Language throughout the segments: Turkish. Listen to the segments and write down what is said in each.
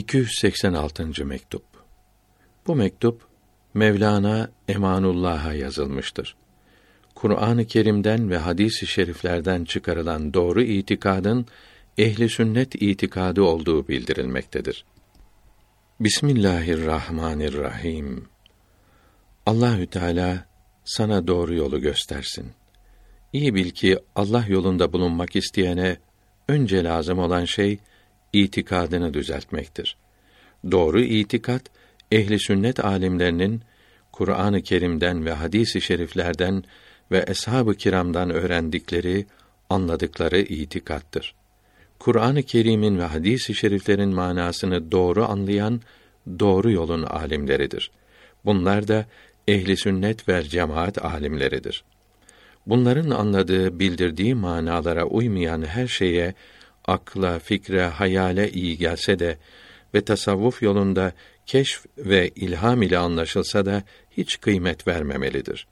286. mektup. Bu mektup Mevlana Emanullah'a yazılmıştır. Kur'an-ı Kerim'den ve hadis-i şeriflerden çıkarılan doğru itikadın ehli sünnet itikadı olduğu bildirilmektedir. Bismillahirrahmanirrahim. Allahü Teala sana doğru yolu göstersin. İyi bil ki Allah yolunda bulunmak isteyene önce lazım olan şey itikadını düzeltmektir. Doğru itikat ehli sünnet alimlerinin Kur'an-ı Kerim'den ve hadis-i şeriflerden ve eshab-ı kiramdan öğrendikleri, anladıkları itikattır. Kur'an-ı Kerim'in ve hadis-i şeriflerin manasını doğru anlayan doğru yolun alimleridir. Bunlar da ehli sünnet ve cemaat alimleridir. Bunların anladığı, bildirdiği manalara uymayan her şeye akla, fikre, hayale iyi gelse de ve tasavvuf yolunda keşf ve ilham ile anlaşılsa da hiç kıymet vermemelidir.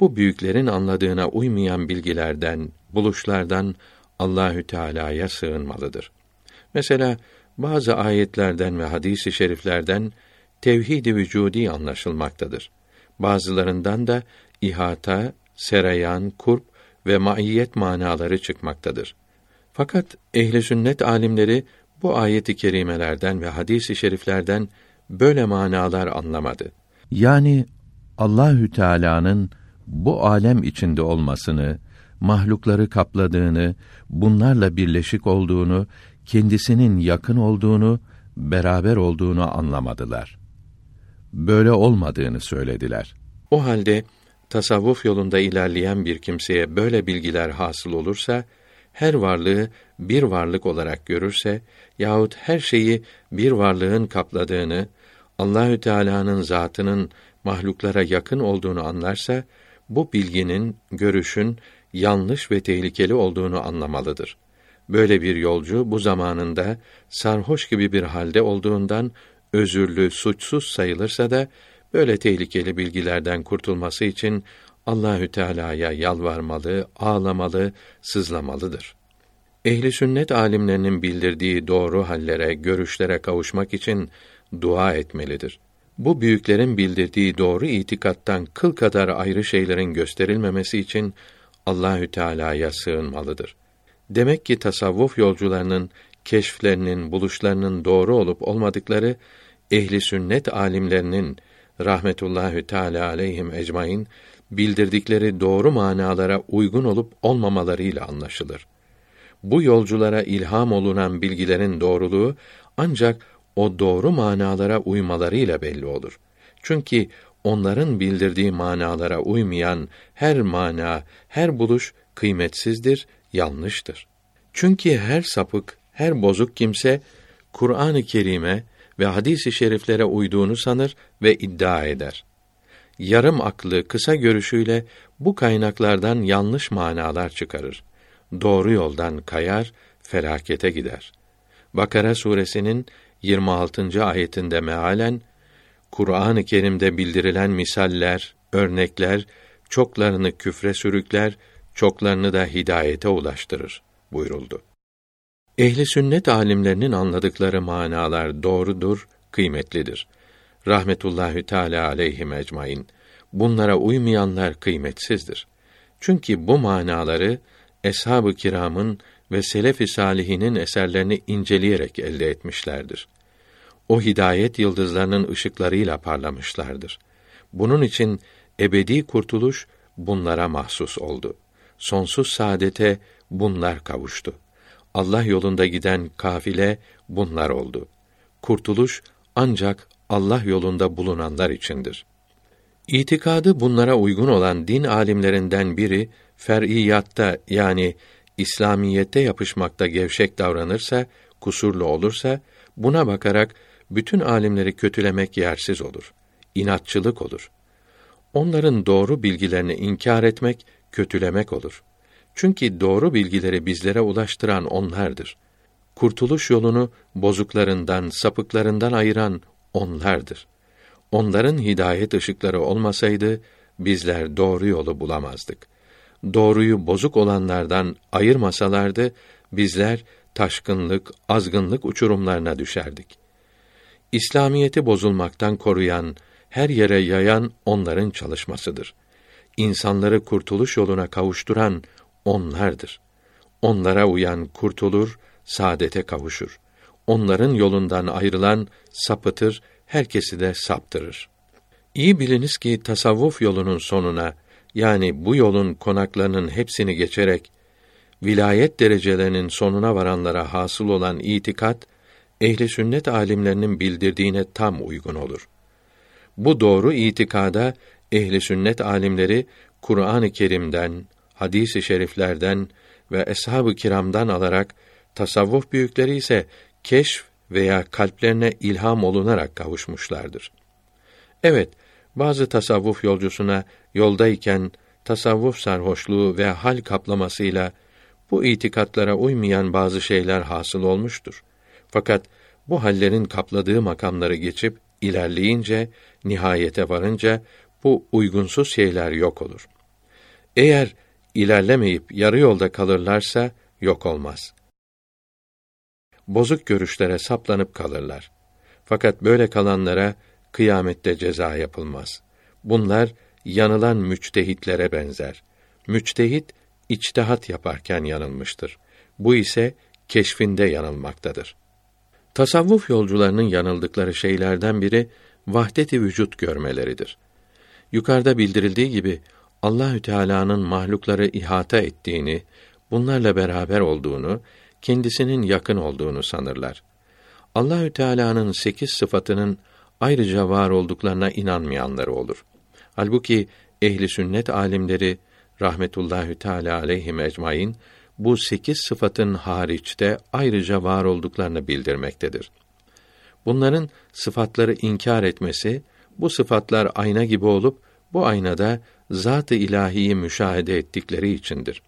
Bu büyüklerin anladığına uymayan bilgilerden, buluşlardan Allahü Teala'ya sığınmalıdır. Mesela bazı ayetlerden ve hadis-i şeriflerden tevhid-i vücudi anlaşılmaktadır. Bazılarından da ihata, sereyan, kurp ve maiyet manaları çıkmaktadır. Fakat ehli sünnet alimleri bu ayet-i kerimelerden ve hadis-i şeriflerden böyle manalar anlamadı. Yani Allahü Teala'nın bu alem içinde olmasını, mahlukları kapladığını, bunlarla birleşik olduğunu, kendisinin yakın olduğunu, beraber olduğunu anlamadılar. Böyle olmadığını söylediler. O halde tasavvuf yolunda ilerleyen bir kimseye böyle bilgiler hasıl olursa her varlığı bir varlık olarak görürse yahut her şeyi bir varlığın kapladığını, Allahü Teala'nın zatının mahluklara yakın olduğunu anlarsa bu bilginin, görüşün yanlış ve tehlikeli olduğunu anlamalıdır. Böyle bir yolcu bu zamanında sarhoş gibi bir halde olduğundan özürlü, suçsuz sayılırsa da böyle tehlikeli bilgilerden kurtulması için Allahü Teala'ya yalvarmalı, ağlamalı, sızlamalıdır. Ehli sünnet alimlerinin bildirdiği doğru hallere, görüşlere kavuşmak için dua etmelidir. Bu büyüklerin bildirdiği doğru itikattan kıl kadar ayrı şeylerin gösterilmemesi için Allahü Teala'ya sığınmalıdır. Demek ki tasavvuf yolcularının keşflerinin, buluşlarının doğru olup olmadıkları ehli sünnet alimlerinin rahmetullahü teala aleyhim ecmaîn bildirdikleri doğru manalara uygun olup olmamalarıyla anlaşılır. Bu yolculara ilham olunan bilgilerin doğruluğu ancak o doğru manalara uymalarıyla belli olur. Çünkü onların bildirdiği manalara uymayan her mana, her buluş kıymetsizdir, yanlıştır. Çünkü her sapık, her bozuk kimse Kur'an-ı Kerim'e ve hadis-i şeriflere uyduğunu sanır ve iddia eder. Yarım aklı, kısa görüşüyle bu kaynaklardan yanlış manalar çıkarır. Doğru yoldan kayar, felakete gider. Bakara suresinin 26. ayetinde mealen Kur'an-ı Kerim'de bildirilen misaller, örnekler çoklarını küfre sürükler, çoklarını da hidayete ulaştırır buyuruldu. Ehli sünnet alimlerinin anladıkları manalar doğrudur, kıymetlidir. Rahmetullahi Teala aleyhi ecmaîn. Bunlara uymayanlar kıymetsizdir. Çünkü bu manaları eshab-ı kiramın ve selef-i salihinin eserlerini inceleyerek elde etmişlerdir. O hidayet yıldızlarının ışıklarıyla parlamışlardır. Bunun için ebedi kurtuluş bunlara mahsus oldu. Sonsuz saadete bunlar kavuştu. Allah yolunda giden kafile bunlar oldu. Kurtuluş ancak Allah yolunda bulunanlar içindir. İtikadı bunlara uygun olan din alimlerinden biri fer'iyatta yani İslamiyette yapışmakta gevşek davranırsa, kusurlu olursa buna bakarak bütün alimleri kötülemek yersiz olur. İnatçılık olur. Onların doğru bilgilerini inkar etmek kötülemek olur. Çünkü doğru bilgileri bizlere ulaştıran onlardır. Kurtuluş yolunu bozuklarından, sapıklarından ayıran onlardır. Onların hidayet ışıkları olmasaydı bizler doğru yolu bulamazdık. Doğruyu bozuk olanlardan ayırmasalardı bizler taşkınlık, azgınlık uçurumlarına düşerdik. İslamiyeti bozulmaktan koruyan, her yere yayan onların çalışmasıdır. İnsanları kurtuluş yoluna kavuşturan onlardır. Onlara uyan kurtulur, saadete kavuşur. Onların yolundan ayrılan sapıtır, herkesi de saptırır. İyi biliniz ki tasavvuf yolunun sonuna yani bu yolun konaklarının hepsini geçerek vilayet derecelerinin sonuna varanlara hasıl olan itikat ehli sünnet alimlerinin bildirdiğine tam uygun olur. Bu doğru itikada ehli sünnet alimleri Kur'an-ı Kerim'den, hadis-i şeriflerden ve eshab-ı kiramdan alarak tasavvuf büyükleri ise keşf veya kalplerine ilham olunarak kavuşmuşlardır. Evet, bazı tasavvuf yolcusuna yoldayken tasavvuf sarhoşluğu ve hal kaplamasıyla bu itikatlara uymayan bazı şeyler hasıl olmuştur. Fakat bu hallerin kapladığı makamları geçip ilerleyince, nihayete varınca bu uygunsuz şeyler yok olur. Eğer ilerlemeyip yarı yolda kalırlarsa yok olmaz. Bozuk görüşlere saplanıp kalırlar. Fakat böyle kalanlara kıyamette ceza yapılmaz. Bunlar yanılan müçtehitlere benzer. Müçtehit içtihat yaparken yanılmıştır. Bu ise keşfinde yanılmaktadır. Tasavvuf yolcularının yanıldıkları şeylerden biri vahdeti vücut görmeleridir. Yukarıda bildirildiği gibi Allahü Teala'nın mahlukları ihata ettiğini, bunlarla beraber olduğunu, kendisinin yakın olduğunu sanırlar. Allahü Teala'nın sekiz sıfatının ayrıca var olduklarına inanmayanları olur. Halbuki ehli sünnet alimleri rahmetullahü teala aleyhim ecmaîn bu sekiz sıfatın hariçte ayrıca var olduklarını bildirmektedir. Bunların sıfatları inkar etmesi, bu sıfatlar ayna gibi olup bu aynada zat-ı ilahiyi müşahede ettikleri içindir.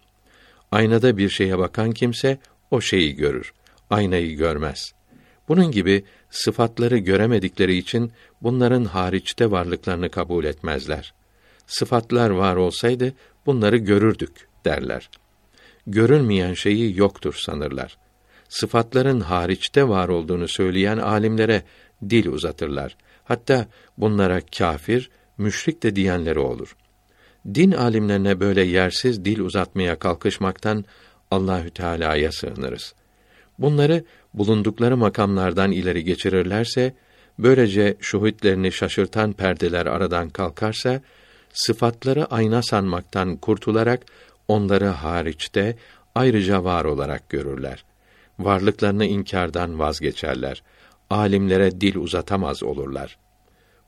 Aynada bir şeye bakan kimse o şeyi görür. Aynayı görmez. Bunun gibi sıfatları göremedikleri için bunların hariçte varlıklarını kabul etmezler. Sıfatlar var olsaydı bunları görürdük derler. Görünmeyen şeyi yoktur sanırlar. Sıfatların hariçte var olduğunu söyleyen alimlere dil uzatırlar. Hatta bunlara kafir, müşrik de diyenleri olur. Din alimlerine böyle yersiz dil uzatmaya kalkışmaktan Allahü Teala'ya sığınırız. Bunları bulundukları makamlardan ileri geçirirlerse, böylece şuhitlerini şaşırtan perdeler aradan kalkarsa, sıfatları ayna sanmaktan kurtularak onları hariçte ayrıca var olarak görürler. Varlıklarını inkardan vazgeçerler. Alimlere dil uzatamaz olurlar.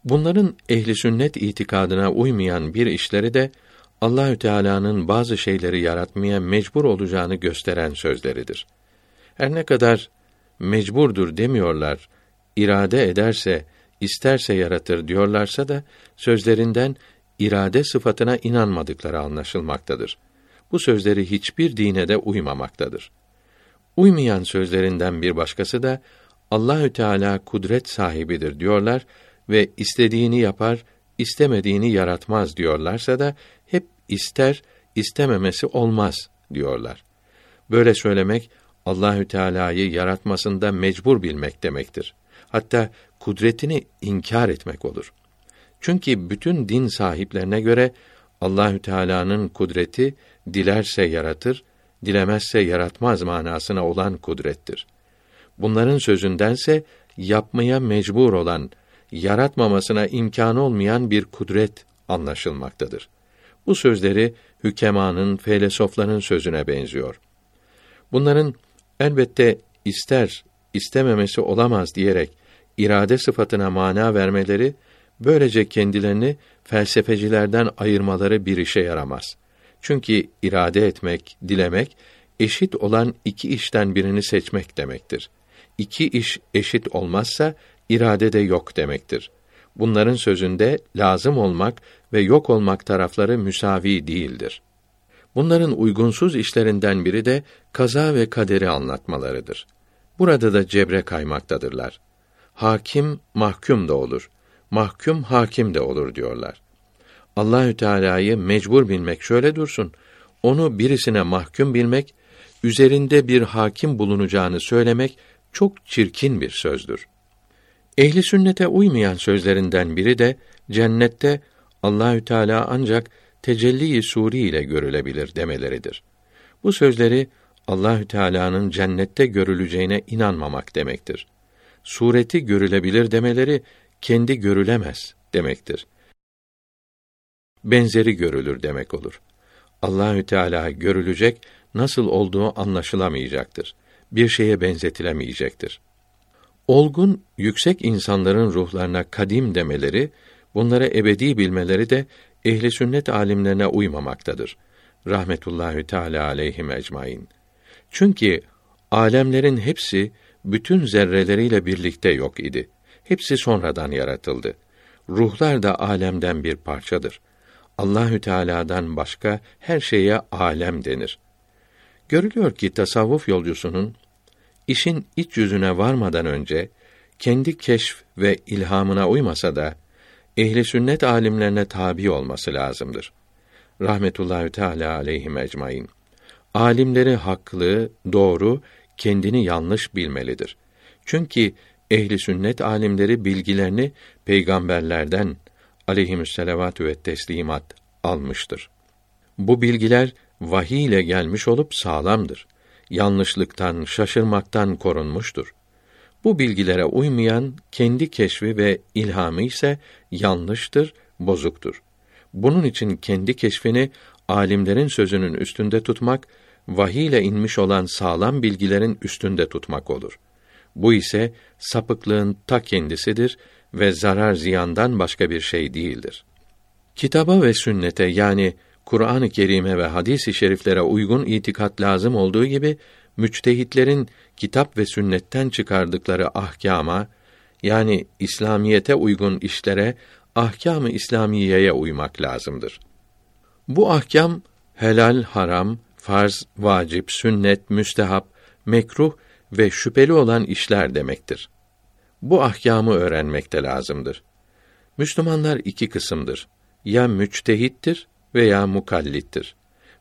Bunların ehli sünnet itikadına uymayan bir işleri de Allahü Teala'nın bazı şeyleri yaratmaya mecbur olacağını gösteren sözleridir. Her ne kadar mecburdur demiyorlar, irade ederse, isterse yaratır diyorlarsa da sözlerinden irade sıfatına inanmadıkları anlaşılmaktadır. Bu sözleri hiçbir dine de uymamaktadır. Uymayan sözlerinden bir başkası da Allahü Teala kudret sahibidir diyorlar ve istediğini yapar, istemediğini yaratmaz diyorlarsa da ister, istememesi olmaz diyorlar. Böyle söylemek Allahü Teala'yı yaratmasında mecbur bilmek demektir. Hatta kudretini inkar etmek olur. Çünkü bütün din sahiplerine göre Allahü Teala'nın kudreti dilerse yaratır, dilemezse yaratmaz manasına olan kudrettir. Bunların sözündense yapmaya mecbur olan, yaratmamasına imkanı olmayan bir kudret anlaşılmaktadır. Bu sözleri hükemanın, felsefelerinin sözüne benziyor. Bunların elbette ister, istememesi olamaz diyerek irade sıfatına mana vermeleri böylece kendilerini felsefecilerden ayırmaları bir işe yaramaz. Çünkü irade etmek, dilemek eşit olan iki işten birini seçmek demektir. İki iş eşit olmazsa irade de yok demektir. Bunların sözünde lazım olmak ve yok olmak tarafları müsavi değildir. Bunların uygunsuz işlerinden biri de kaza ve kaderi anlatmalarıdır. Burada da cebre kaymaktadırlar. Hakim mahkum da olur. Mahkum hakim de olur diyorlar. Allahü Teala'yı mecbur bilmek şöyle dursun. Onu birisine mahkum bilmek, üzerinde bir hakim bulunacağını söylemek çok çirkin bir sözdür. Ehli sünnete uymayan sözlerinden biri de cennette Allahü Teala ancak tecelli suri ile görülebilir demeleridir. Bu sözleri Allahü Teala'nın cennette görüleceğine inanmamak demektir. Sureti görülebilir demeleri kendi görülemez demektir. Benzeri görülür demek olur. Allahü Teala görülecek, nasıl olduğu anlaşılamayacaktır. Bir şeye benzetilemeyecektir. Olgun, yüksek insanların ruhlarına kadim demeleri, bunları ebedi bilmeleri de ehli sünnet alimlerine uymamaktadır. Rahmetullahi Teala aleyhim ecmaîn. Çünkü alemlerin hepsi bütün zerreleriyle birlikte yok idi. Hepsi sonradan yaratıldı. Ruhlar da alemden bir parçadır. Allahü Teala'dan başka her şeye alem denir. Görülüyor ki tasavvuf yolcusunun işin iç yüzüne varmadan önce kendi keşf ve ilhamına uymasa da ehli sünnet alimlerine tabi olması lazımdır. Rahmetullahi Teala aleyhim ecmaîn. Alimleri haklı, doğru, kendini yanlış bilmelidir. Çünkü ehli sünnet alimleri bilgilerini peygamberlerden aleyhisselatü ve teslimat almıştır. Bu bilgiler vahiy ile gelmiş olup sağlamdır. Yanlışlıktan, şaşırmaktan korunmuştur. Bu bilgilere uymayan kendi keşfi ve ilhamı ise yanlıştır, bozuktur. Bunun için kendi keşfini alimlerin sözünün üstünde tutmak, vahiy ile inmiş olan sağlam bilgilerin üstünde tutmak olur. Bu ise sapıklığın ta kendisidir ve zarar ziyandan başka bir şey değildir. Kitaba ve sünnete yani Kur'an-ı Kerim'e ve hadis-i şeriflere uygun itikat lazım olduğu gibi müçtehitlerin kitap ve sünnetten çıkardıkları ahkama yani İslamiyete uygun işlere ahkâm-ı İslamiyeye uymak lazımdır. Bu ahkam helal, haram, farz, vacip, sünnet, müstehap, mekruh ve şüpheli olan işler demektir. Bu ahkamı öğrenmekte lazımdır. Müslümanlar iki kısımdır. Ya müçtehittir veya mukallittir.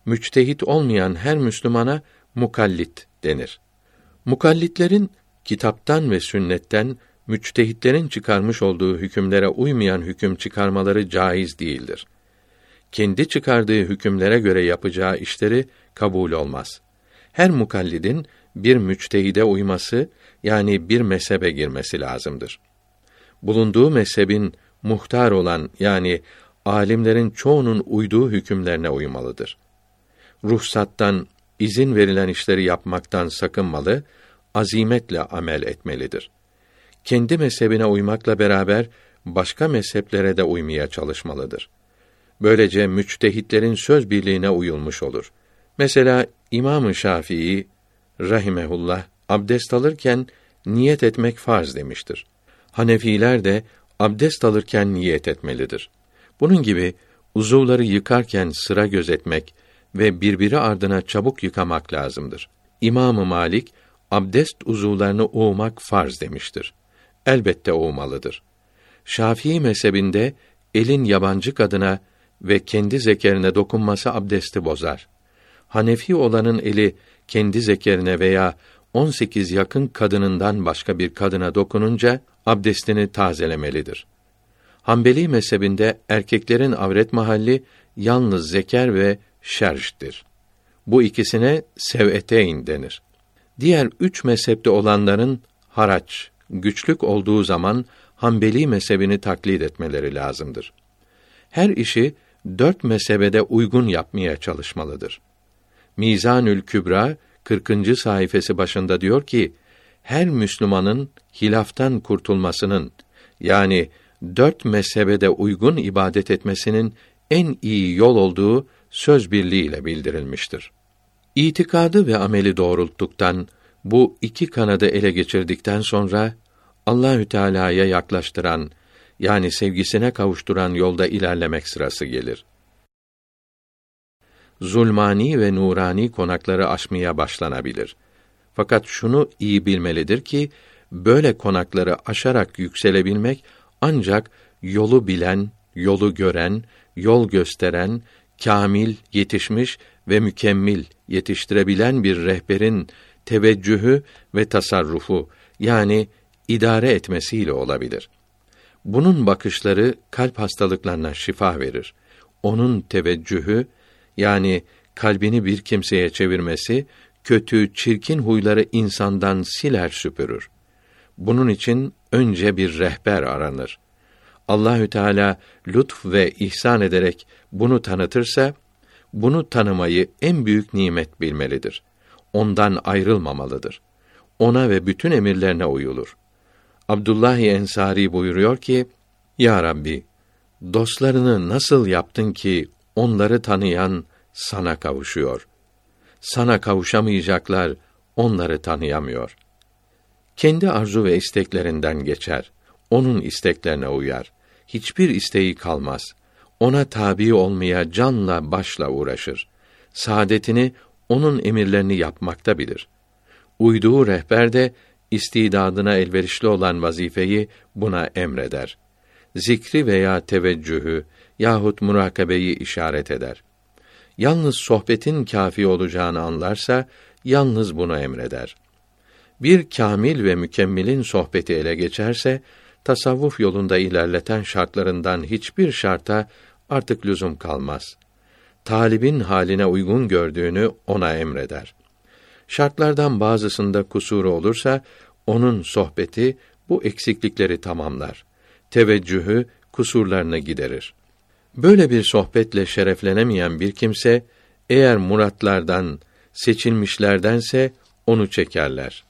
Müçtehit olmayan her Müslümana mukallit denir. Mukallitlerin kitaptan ve sünnetten müçtehitlerin çıkarmış olduğu hükümlere uymayan hüküm çıkarmaları caiz değildir. Kendi çıkardığı hükümlere göre yapacağı işleri kabul olmaz. Her mukallidin bir müçtehide uyması yani bir mezhebe girmesi lazımdır. Bulunduğu mezhebin muhtar olan yani alimlerin çoğunun uyduğu hükümlerine uymalıdır. Ruhsattan, izin verilen işleri yapmaktan sakınmalı, azimetle amel etmelidir. Kendi mezhebine uymakla beraber başka mezheplere de uymaya çalışmalıdır. Böylece müçtehitlerin söz birliğine uyulmuş olur. Mesela İmam-ı Şafii rahimehullah abdest alırken niyet etmek farz demiştir. Hanefiler de abdest alırken niyet etmelidir. Bunun gibi uzuvları yıkarken sıra gözetmek ve birbiri ardına çabuk yıkamak lazımdır. İmamı Malik abdest uzuvlarını oğmak farz demiştir. Elbette oğmalıdır. Şafii mezhebinde elin yabancı kadına ve kendi zekerine dokunması abdesti bozar. Hanefi olanın eli kendi zekerine veya 18 yakın kadınından başka bir kadına dokununca abdestini tazelemelidir. Hanbeli mezhebinde erkeklerin avret mahalli yalnız zeker ve şerjdir. Bu ikisine sev'eteyn denir. Diğer üç mezhepte olanların haraç, güçlük olduğu zaman Hanbeli mezhebini taklit etmeleri lazımdır. Her işi dört mezhebede uygun yapmaya çalışmalıdır. Mizanül Kübra 40. sayfası başında diyor ki her Müslümanın hilaftan kurtulmasının yani dört mezhebede uygun ibadet etmesinin en iyi yol olduğu söz birliğiyle bildirilmiştir. İtikadı ve ameli doğrulttuktan bu iki kanadı ele geçirdikten sonra Allahü Teala'ya yaklaştıran yani sevgisine kavuşturan yolda ilerlemek sırası gelir zulmani ve nurani konakları aşmaya başlanabilir. Fakat şunu iyi bilmelidir ki böyle konakları aşarak yükselebilmek ancak yolu bilen, yolu gören, yol gösteren, kamil, yetişmiş ve mükemmel yetiştirebilen bir rehberin teveccühü ve tasarrufu yani idare etmesiyle olabilir. Bunun bakışları kalp hastalıklarına şifa verir. Onun teveccühü yani kalbini bir kimseye çevirmesi kötü, çirkin huyları insandan siler süpürür. Bunun için önce bir rehber aranır. Allahü Teala lütf ve ihsan ederek bunu tanıtırsa bunu tanımayı en büyük nimet bilmelidir. Ondan ayrılmamalıdır. Ona ve bütün emirlerine uyulur. Abdullah Ensari buyuruyor ki: Ya Rabbi, dostlarını nasıl yaptın ki onları tanıyan sana kavuşuyor. Sana kavuşamayacaklar onları tanıyamıyor. Kendi arzu ve isteklerinden geçer. Onun isteklerine uyar. Hiçbir isteği kalmaz. Ona tabi olmaya canla başla uğraşır. Saadetini onun emirlerini yapmakta bilir. Uyduğu rehber de istidadına elverişli olan vazifeyi buna emreder. Zikri veya teveccühü yahut murakabeyi işaret eder. Yalnız sohbetin kafi olacağını anlarsa yalnız bunu emreder. Bir kamil ve mükemmelin sohbeti ele geçerse tasavvuf yolunda ilerleten şartlarından hiçbir şarta artık lüzum kalmaz. Talibin haline uygun gördüğünü ona emreder. Şartlardan bazısında kusuru olursa onun sohbeti bu eksiklikleri tamamlar. Teveccühü kusurlarını giderir. Böyle bir sohbetle şereflenemeyen bir kimse eğer muratlardan, seçilmişlerdense onu çekerler.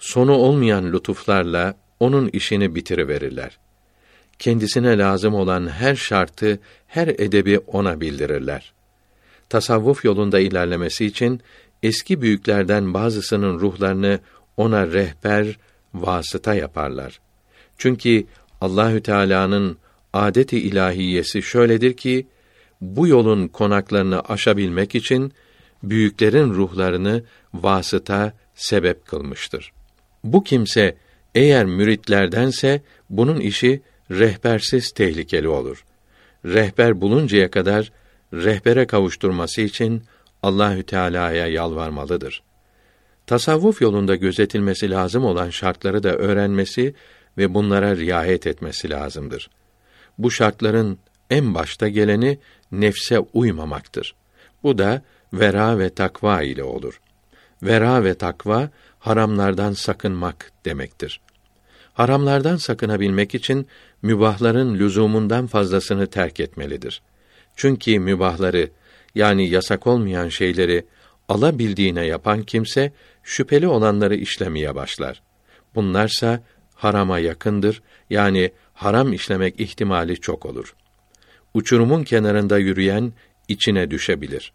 Sonu olmayan lütuflarla onun işini bitiriverirler. Kendisine lazım olan her şartı, her edebi ona bildirirler. Tasavvuf yolunda ilerlemesi için eski büyüklerden bazısının ruhlarını ona rehber, vasıta yaparlar. Çünkü Allahü Teala'nın adeti ilahiyesi şöyledir ki bu yolun konaklarını aşabilmek için büyüklerin ruhlarını vasıta sebep kılmıştır. Bu kimse eğer müritlerdense bunun işi rehbersiz tehlikeli olur. Rehber buluncaya kadar rehbere kavuşturması için Allahü Teala'ya yalvarmalıdır. Tasavvuf yolunda gözetilmesi lazım olan şartları da öğrenmesi ve bunlara riayet etmesi lazımdır. Bu şartların en başta geleni nefse uymamaktır. Bu da vera ve takva ile olur. Vera ve takva haramlardan sakınmak demektir. Haramlardan sakınabilmek için mübahların lüzumundan fazlasını terk etmelidir. Çünkü mübahları yani yasak olmayan şeyleri alabildiğine yapan kimse şüpheli olanları işlemeye başlar. Bunlarsa harama yakındır yani haram işlemek ihtimali çok olur. Uçurumun kenarında yürüyen içine düşebilir.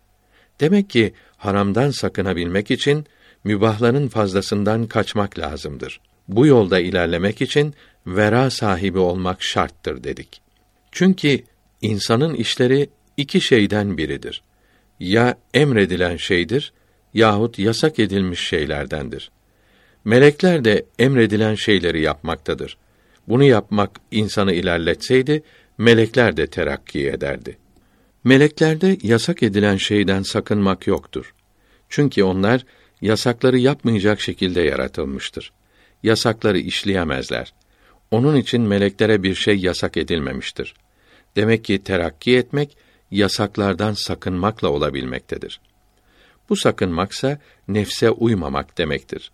Demek ki haramdan sakınabilmek için mübahların fazlasından kaçmak lazımdır. Bu yolda ilerlemek için vera sahibi olmak şarttır dedik. Çünkü insanın işleri iki şeyden biridir. Ya emredilen şeydir yahut yasak edilmiş şeylerdendir. Melekler de emredilen şeyleri yapmaktadır. Bunu yapmak insanı ilerletseydi, melekler de terakki ederdi. Meleklerde yasak edilen şeyden sakınmak yoktur. Çünkü onlar yasakları yapmayacak şekilde yaratılmıştır. Yasakları işleyemezler. Onun için meleklere bir şey yasak edilmemiştir. Demek ki terakki etmek yasaklardan sakınmakla olabilmektedir. Bu sakınmaksa nefse uymamak demektir.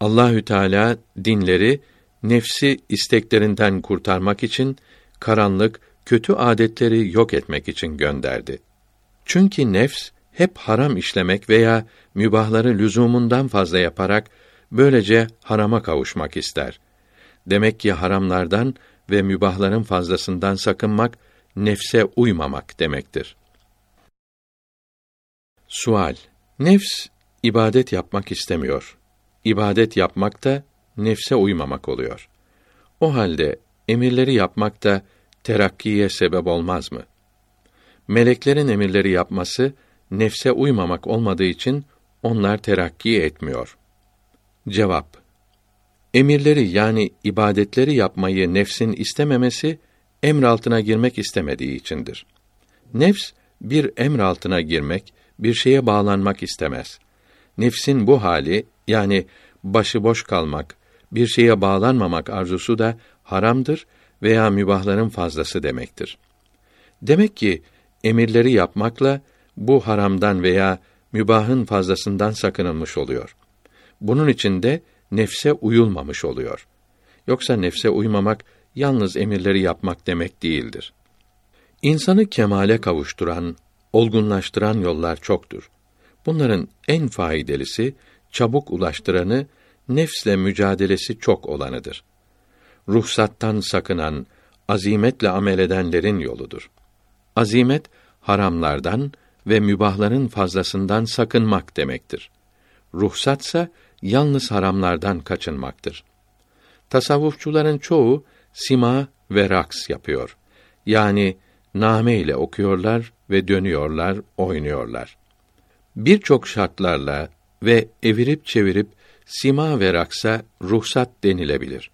Allahü Teala dinleri nefsi isteklerinden kurtarmak için karanlık, kötü adetleri yok etmek için gönderdi. Çünkü nefs hep haram işlemek veya mübahları lüzumundan fazla yaparak böylece harama kavuşmak ister. Demek ki haramlardan ve mübahların fazlasından sakınmak nefse uymamak demektir. Sual: Nefs ibadet yapmak istemiyor. İbadet yapmak da nefse uymamak oluyor. O halde emirleri yapmak da terakkiye sebep olmaz mı? Meleklerin emirleri yapması nefse uymamak olmadığı için onlar terakki etmiyor. Cevap: Emirleri yani ibadetleri yapmayı nefsin istememesi emr altına girmek istemediği içindir. Nefs bir emr altına girmek, bir şeye bağlanmak istemez. Nefsin bu hali yani başıboş kalmak, Bir şeye bağlanmamak arzusu da haramdır veya mübahların fazlası demektir. Demek ki emirleri yapmakla bu haramdan veya mübahın fazlasından sakınılmış oluyor. Bunun için de nefse uyulmamış oluyor. Yoksa nefse uymamak yalnız emirleri yapmak demek değildir. İnsanı kemale kavuşturan, olgunlaştıran yollar çoktur. Bunların en faydalısı, çabuk ulaştıranı, nefsle mücadelesi çok olanıdır. Ruhsattan sakınan, azimetle amel edenlerin yoludur. Azimet, haramlardan ve mübahların fazlasından sakınmak demektir. Ruhsatsa, yalnız haramlardan kaçınmaktır. Tasavvufçuların çoğu, sima ve raks yapıyor. Yani, name ile okuyorlar ve dönüyorlar, oynuyorlar. Birçok şartlarla ve evirip çevirip sima ve raksa ruhsat denilebilir.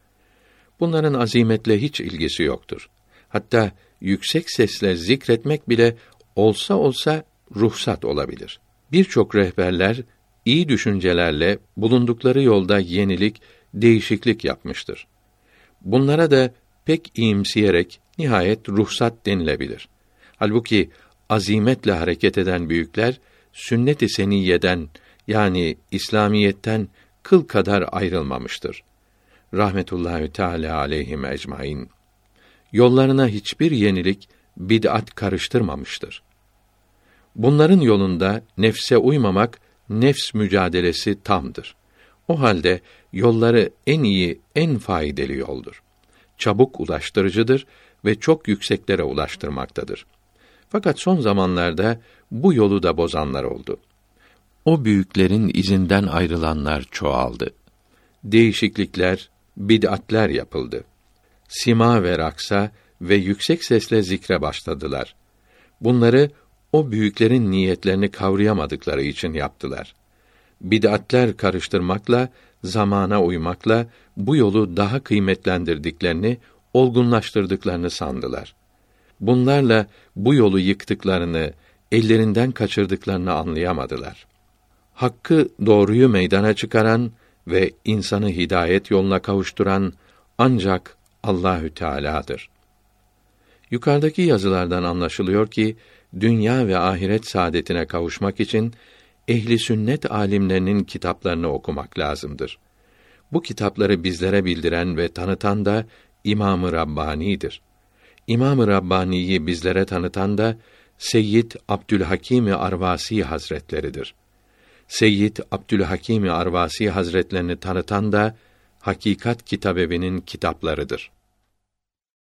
Bunların azimetle hiç ilgisi yoktur. Hatta yüksek sesle zikretmek bile olsa olsa ruhsat olabilir. Birçok rehberler iyi düşüncelerle bulundukları yolda yenilik, değişiklik yapmıştır. Bunlara da pek iyimseyerek nihayet ruhsat denilebilir. Halbuki azimetle hareket eden büyükler sünnet-i seniyeden yani İslamiyetten kıl kadar ayrılmamıştır. Rahmetullahi Teala aleyhim ecmaîn. Yollarına hiçbir yenilik, bid'at karıştırmamıştır. Bunların yolunda nefse uymamak nefs mücadelesi tamdır. O halde yolları en iyi, en faydalı yoldur. Çabuk ulaştırıcıdır ve çok yükseklere ulaştırmaktadır. Fakat son zamanlarda bu yolu da bozanlar oldu. O büyüklerin izinden ayrılanlar çoğaldı. Değişiklikler, bid'atler yapıldı. Sima ve raksa ve yüksek sesle zikre başladılar. Bunları o büyüklerin niyetlerini kavrayamadıkları için yaptılar. Bid'atler karıştırmakla, zamana uymakla bu yolu daha kıymetlendirdiklerini, olgunlaştırdıklarını sandılar. Bunlarla bu yolu yıktıklarını, ellerinden kaçırdıklarını anlayamadılar. Hakkı doğruyu meydana çıkaran ve insanı hidayet yoluna kavuşturan ancak Allahü Teala'dır. Yukarıdaki yazılardan anlaşılıyor ki dünya ve ahiret saadetine kavuşmak için ehli sünnet alimlerinin kitaplarını okumak lazımdır. Bu kitapları bizlere bildiren ve tanıtan da İmam-ı Rabbani'dir. İmam-ı Rabbani'yi bizlere tanıtan da Seyyid Abdülhakim Arvasi Hazretleridir. Seyyid Abdülhakim Arvasi Hazretlerini tanıtan da Hakikat Kitabevi'nin kitaplarıdır.